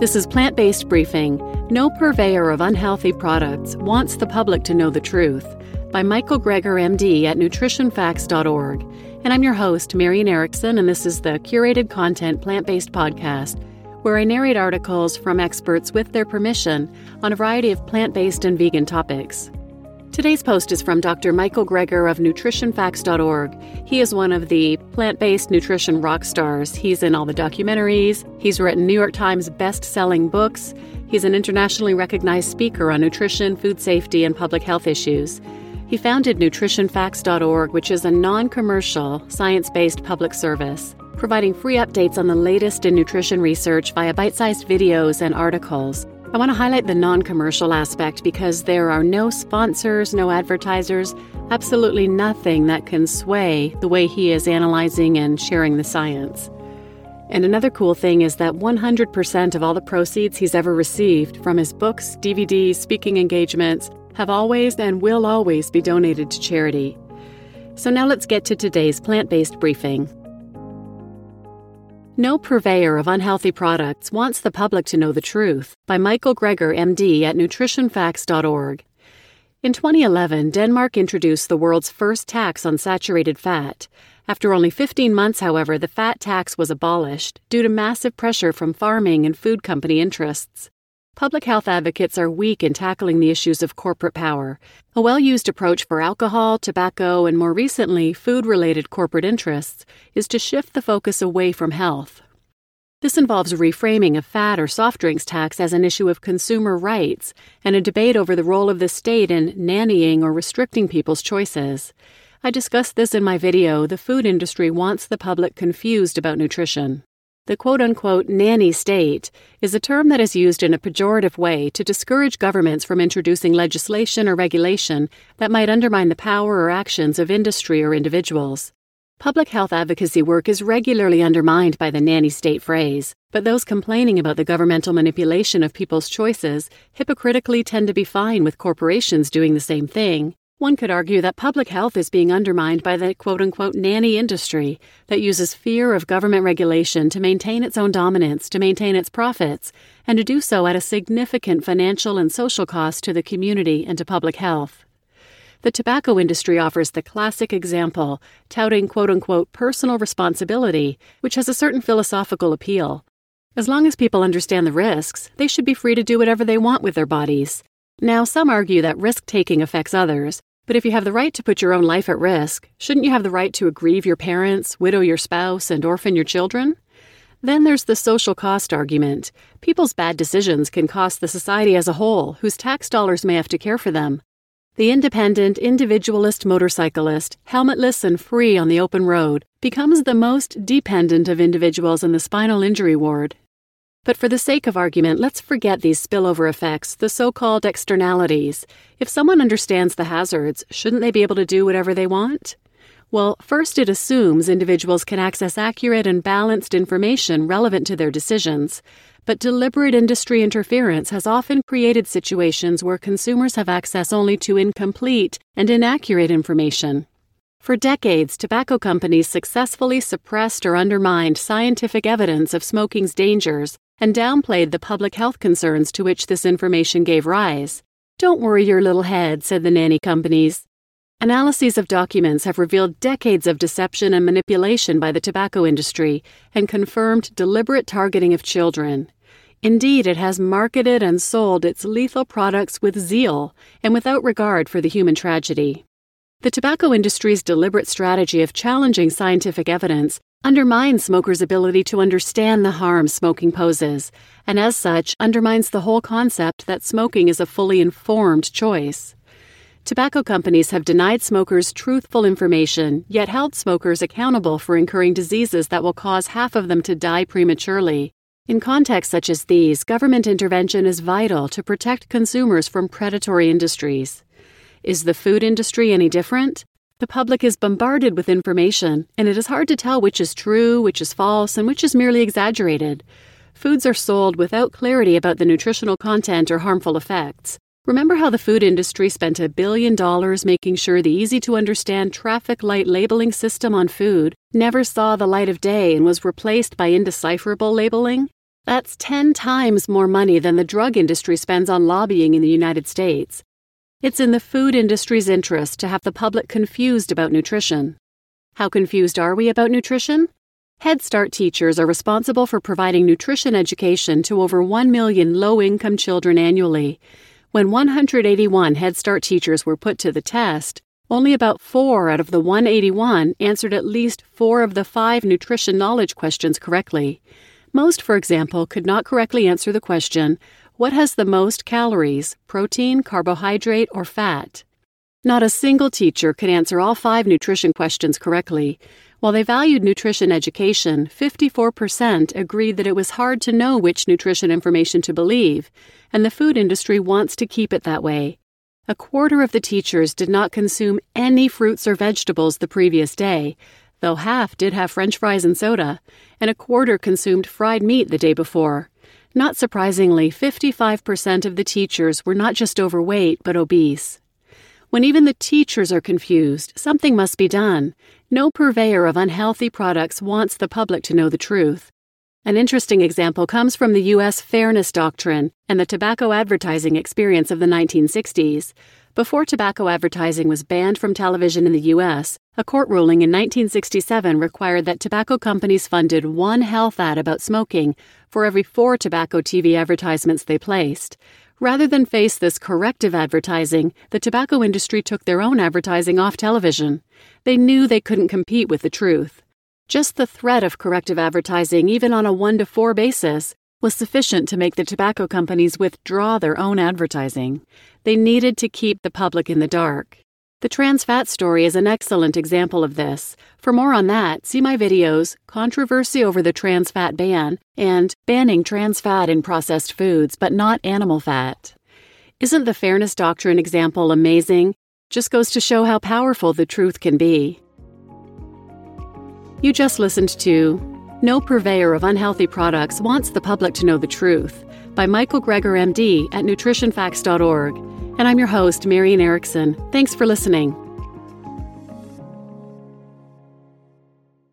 This is Plant Based Briefing No Purveyor of Unhealthy Products Wants the Public to Know the Truth by Michael Greger, MD, at nutritionfacts.org. And I'm your host, Marian Erickson, and this is the curated content plant based podcast where I narrate articles from experts with their permission on a variety of plant based and vegan topics. Today's post is from Dr. Michael Greger of nutritionfacts.org. He is one of the plant based nutrition rock stars. He's in all the documentaries, he's written New York Times best selling books, he's an internationally recognized speaker on nutrition, food safety, and public health issues. He founded nutritionfacts.org, which is a non commercial, science based public service, providing free updates on the latest in nutrition research via bite sized videos and articles. I want to highlight the non commercial aspect because there are no sponsors, no advertisers, absolutely nothing that can sway the way he is analyzing and sharing the science. And another cool thing is that 100% of all the proceeds he's ever received from his books, DVDs, speaking engagements have always and will always be donated to charity. So now let's get to today's plant based briefing. No Purveyor of Unhealthy Products Wants the Public to Know the Truth by Michael Greger, MD, at nutritionfacts.org. In 2011, Denmark introduced the world's first tax on saturated fat. After only 15 months, however, the fat tax was abolished due to massive pressure from farming and food company interests. Public health advocates are weak in tackling the issues of corporate power. A well used approach for alcohol, tobacco, and more recently, food related corporate interests is to shift the focus away from health. This involves reframing a fat or soft drinks tax as an issue of consumer rights and a debate over the role of the state in nannying or restricting people's choices. I discussed this in my video The Food Industry Wants the Public Confused About Nutrition. The quote unquote nanny state is a term that is used in a pejorative way to discourage governments from introducing legislation or regulation that might undermine the power or actions of industry or individuals. Public health advocacy work is regularly undermined by the nanny state phrase, but those complaining about the governmental manipulation of people's choices hypocritically tend to be fine with corporations doing the same thing, one could argue that public health is being undermined by the quote unquote nanny industry that uses fear of government regulation to maintain its own dominance, to maintain its profits, and to do so at a significant financial and social cost to the community and to public health. The tobacco industry offers the classic example, touting quote unquote personal responsibility, which has a certain philosophical appeal. As long as people understand the risks, they should be free to do whatever they want with their bodies. Now, some argue that risk taking affects others, but if you have the right to put your own life at risk, shouldn't you have the right to aggrieve your parents, widow your spouse, and orphan your children? Then there's the social cost argument. People's bad decisions can cost the society as a whole, whose tax dollars may have to care for them. The independent, individualist motorcyclist, helmetless and free on the open road, becomes the most dependent of individuals in the spinal injury ward but for the sake of argument, let's forget these spillover effects, the so called externalities. If someone understands the hazards, shouldn't they be able to do whatever they want? Well, first, it assumes individuals can access accurate and balanced information relevant to their decisions. But deliberate industry interference has often created situations where consumers have access only to incomplete and inaccurate information. For decades, tobacco companies successfully suppressed or undermined scientific evidence of smoking's dangers and downplayed the public health concerns to which this information gave rise. Don't worry your little head, said the nanny companies. Analyses of documents have revealed decades of deception and manipulation by the tobacco industry and confirmed deliberate targeting of children. Indeed, it has marketed and sold its lethal products with zeal and without regard for the human tragedy. The tobacco industry's deliberate strategy of challenging scientific evidence undermines smokers' ability to understand the harm smoking poses, and as such, undermines the whole concept that smoking is a fully informed choice. Tobacco companies have denied smokers truthful information, yet held smokers accountable for incurring diseases that will cause half of them to die prematurely. In contexts such as these, government intervention is vital to protect consumers from predatory industries. Is the food industry any different? The public is bombarded with information, and it is hard to tell which is true, which is false, and which is merely exaggerated. Foods are sold without clarity about the nutritional content or harmful effects. Remember how the food industry spent a billion dollars making sure the easy to understand traffic light labeling system on food never saw the light of day and was replaced by indecipherable labeling? That's 10 times more money than the drug industry spends on lobbying in the United States. It's in the food industry's interest to have the public confused about nutrition. How confused are we about nutrition? Head Start teachers are responsible for providing nutrition education to over 1 million low income children annually. When 181 Head Start teachers were put to the test, only about four out of the 181 answered at least four of the five nutrition knowledge questions correctly. Most, for example, could not correctly answer the question What has the most calories, protein, carbohydrate, or fat? Not a single teacher could answer all five nutrition questions correctly. While they valued nutrition education, 54% agreed that it was hard to know which nutrition information to believe, and the food industry wants to keep it that way. A quarter of the teachers did not consume any fruits or vegetables the previous day, though half did have french fries and soda, and a quarter consumed fried meat the day before. Not surprisingly, 55% of the teachers were not just overweight, but obese. When even the teachers are confused, something must be done. No purveyor of unhealthy products wants the public to know the truth. An interesting example comes from the U.S. Fairness Doctrine and the tobacco advertising experience of the 1960s. Before tobacco advertising was banned from television in the U.S., a court ruling in 1967 required that tobacco companies funded one health ad about smoking for every four tobacco TV advertisements they placed. Rather than face this corrective advertising, the tobacco industry took their own advertising off television. They knew they couldn't compete with the truth. Just the threat of corrective advertising, even on a 1 to 4 basis, was sufficient to make the tobacco companies withdraw their own advertising. They needed to keep the public in the dark. The trans fat story is an excellent example of this. For more on that, see my videos Controversy over the Trans Fat Ban and Banning Trans Fat in Processed Foods but Not Animal Fat. Isn't the Fairness Doctrine example amazing? Just goes to show how powerful the truth can be. You just listened to No Purveyor of Unhealthy Products Wants the Public to Know the Truth by Michael Greger, MD, at nutritionfacts.org and I'm your host, Marian Erickson. Thanks for listening.